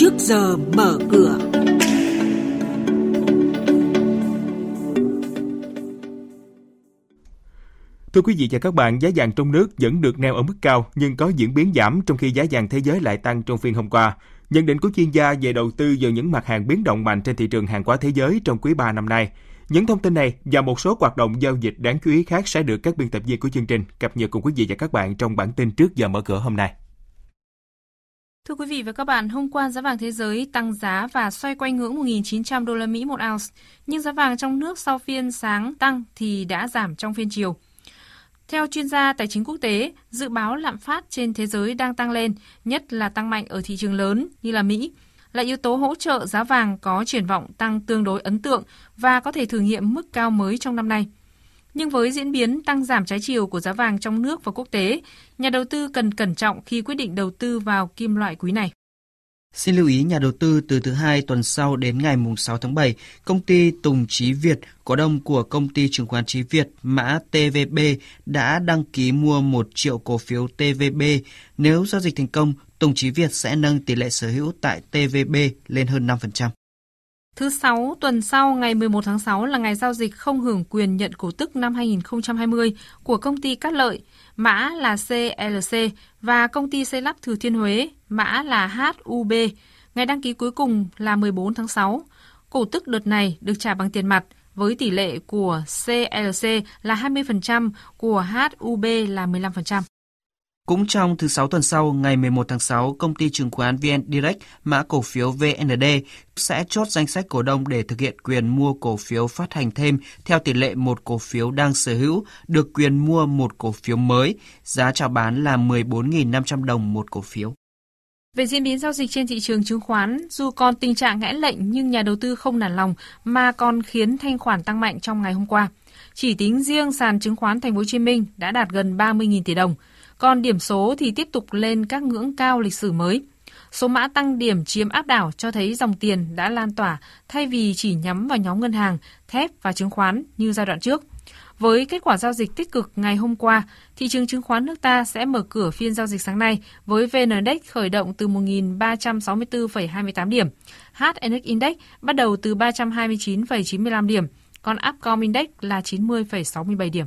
trước giờ mở cửa. Thưa quý vị và các bạn, giá vàng trong nước vẫn được neo ở mức cao nhưng có diễn biến giảm trong khi giá vàng thế giới lại tăng trong phiên hôm qua. Nhận định của chuyên gia về đầu tư vào những mặt hàng biến động mạnh trên thị trường hàng hóa thế giới trong quý 3 năm nay. Những thông tin này và một số hoạt động giao dịch đáng chú ý khác sẽ được các biên tập viên của chương trình cập nhật cùng quý vị và các bạn trong bản tin trước giờ mở cửa hôm nay. Thưa quý vị và các bạn, hôm qua giá vàng thế giới tăng giá và xoay quanh ngưỡng 1.900 đô la Mỹ một ounce, nhưng giá vàng trong nước sau phiên sáng tăng thì đã giảm trong phiên chiều. Theo chuyên gia tài chính quốc tế, dự báo lạm phát trên thế giới đang tăng lên, nhất là tăng mạnh ở thị trường lớn như là Mỹ, là yếu tố hỗ trợ giá vàng có triển vọng tăng tương đối ấn tượng và có thể thử nghiệm mức cao mới trong năm nay. Nhưng với diễn biến tăng giảm trái chiều của giá vàng trong nước và quốc tế, nhà đầu tư cần cẩn trọng khi quyết định đầu tư vào kim loại quý này. Xin lưu ý nhà đầu tư từ thứ hai tuần sau đến ngày 6 tháng 7, công ty Tùng Chí Việt, cổ đông của công ty chứng khoán Chí Việt mã TVB đã đăng ký mua 1 triệu cổ phiếu TVB. Nếu giao dịch thành công, Tùng Chí Việt sẽ nâng tỷ lệ sở hữu tại TVB lên hơn 5%. Thứ sáu tuần sau ngày 11 tháng 6 là ngày giao dịch không hưởng quyền nhận cổ tức năm 2020 của công ty Cát Lợi, mã là CLC và công ty xây lắp Thừa Thiên Huế, mã là HUB. Ngày đăng ký cuối cùng là 14 tháng 6. Cổ tức đợt này được trả bằng tiền mặt với tỷ lệ của CLC là 20%, của HUB là 15%. Cũng trong thứ sáu tuần sau, ngày 11 tháng 6, công ty chứng khoán VN Direct, mã cổ phiếu VND, sẽ chốt danh sách cổ đông để thực hiện quyền mua cổ phiếu phát hành thêm theo tỷ lệ một cổ phiếu đang sở hữu, được quyền mua một cổ phiếu mới, giá chào bán là 14.500 đồng một cổ phiếu. Về diễn biến giao dịch trên thị trường chứng khoán, dù còn tình trạng ngẽn lệnh nhưng nhà đầu tư không nản lòng mà còn khiến thanh khoản tăng mạnh trong ngày hôm qua. Chỉ tính riêng sàn chứng khoán Thành phố Hồ Chí Minh đã đạt gần 30.000 tỷ đồng, còn điểm số thì tiếp tục lên các ngưỡng cao lịch sử mới. Số mã tăng điểm chiếm áp đảo cho thấy dòng tiền đã lan tỏa thay vì chỉ nhắm vào nhóm ngân hàng, thép và chứng khoán như giai đoạn trước. Với kết quả giao dịch tích cực ngày hôm qua, thị trường chứng khoán nước ta sẽ mở cửa phiên giao dịch sáng nay với VN Index khởi động từ 1.364,28 điểm, HNX Index bắt đầu từ 329,95 điểm, còn Upcom Index là 90,67 điểm.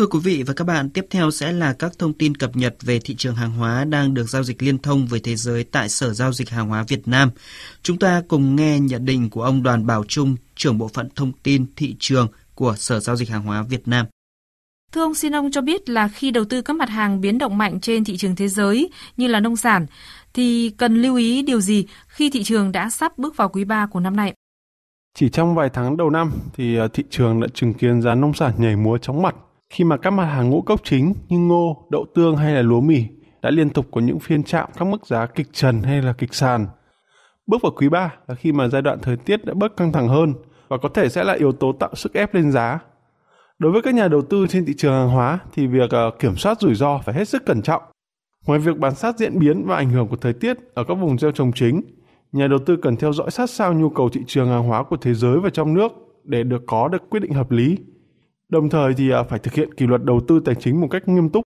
Thưa quý vị và các bạn, tiếp theo sẽ là các thông tin cập nhật về thị trường hàng hóa đang được giao dịch liên thông với thế giới tại Sở Giao dịch Hàng hóa Việt Nam. Chúng ta cùng nghe nhận định của ông Đoàn Bảo Trung, trưởng bộ phận thông tin thị trường của Sở Giao dịch Hàng hóa Việt Nam. Thưa ông, xin ông cho biết là khi đầu tư các mặt hàng biến động mạnh trên thị trường thế giới như là nông sản, thì cần lưu ý điều gì khi thị trường đã sắp bước vào quý 3 của năm nay? Chỉ trong vài tháng đầu năm thì ờ, thị trường đã chứng kiến giá nông sản nhảy múa chóng mặt khi mà các mặt hàng ngũ cốc chính như ngô, đậu tương hay là lúa mì đã liên tục có những phiên chạm các mức giá kịch trần hay là kịch sàn. Bước vào quý 3 là khi mà giai đoạn thời tiết đã bớt căng thẳng hơn và có thể sẽ là yếu tố tạo sức ép lên giá. Đối với các nhà đầu tư trên thị trường hàng hóa thì việc ờ, kiểm soát rủi ro phải hết sức cẩn trọng. Ngoài việc bám sát diễn biến và ảnh hưởng của thời tiết ở các vùng gieo trồng chính, nhà đầu tư cần theo dõi sát sao nhu cầu thị trường hàng hóa của thế giới và trong nước để được có được quyết định hợp lý. Đồng thời thì uh, phải thực hiện kỷ luật đầu tư tài chính một cách nghiêm túc.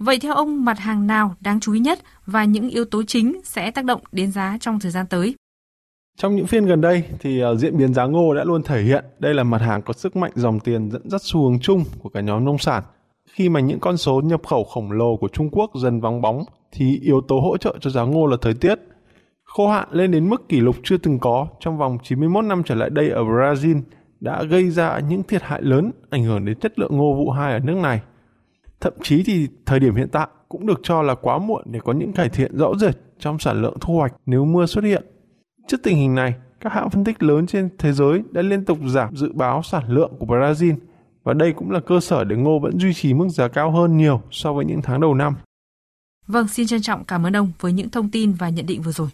Vậy theo ông, mặt hàng nào đáng chú ý nhất và những yếu tố chính sẽ tác động đến giá trong thời gian tới? Trong những phiên gần đây thì uh, diễn biến giá ngô đã luôn thể hiện đây là mặt hàng có sức mạnh dòng tiền dẫn dắt xu hướng chung của cả nhóm nông sản. Khi mà những con số nhập khẩu khổng lồ của Trung Quốc dần vắng bóng thì yếu tố hỗ trợ cho giá ngô là thời tiết. Khô hạn lên đến mức kỷ lục chưa từng có trong vòng 91 năm trở lại đây ở Brazil đã gây ra những thiệt hại lớn ảnh hưởng đến chất lượng ngô vụ hai ở nước này. Thậm chí thì thời điểm hiện tại cũng được cho là quá muộn để có những cải thiện rõ rệt trong sản lượng thu hoạch nếu mưa xuất hiện. Trước tình hình này, các hãng phân tích lớn trên thế giới đã liên tục giảm dự báo sản lượng của Brazil và đây cũng là cơ sở để ngô vẫn duy trì mức giá cao hơn nhiều so với những tháng đầu năm. Vâng, xin trân trọng cảm ơn ông với những thông tin và nhận định vừa rồi.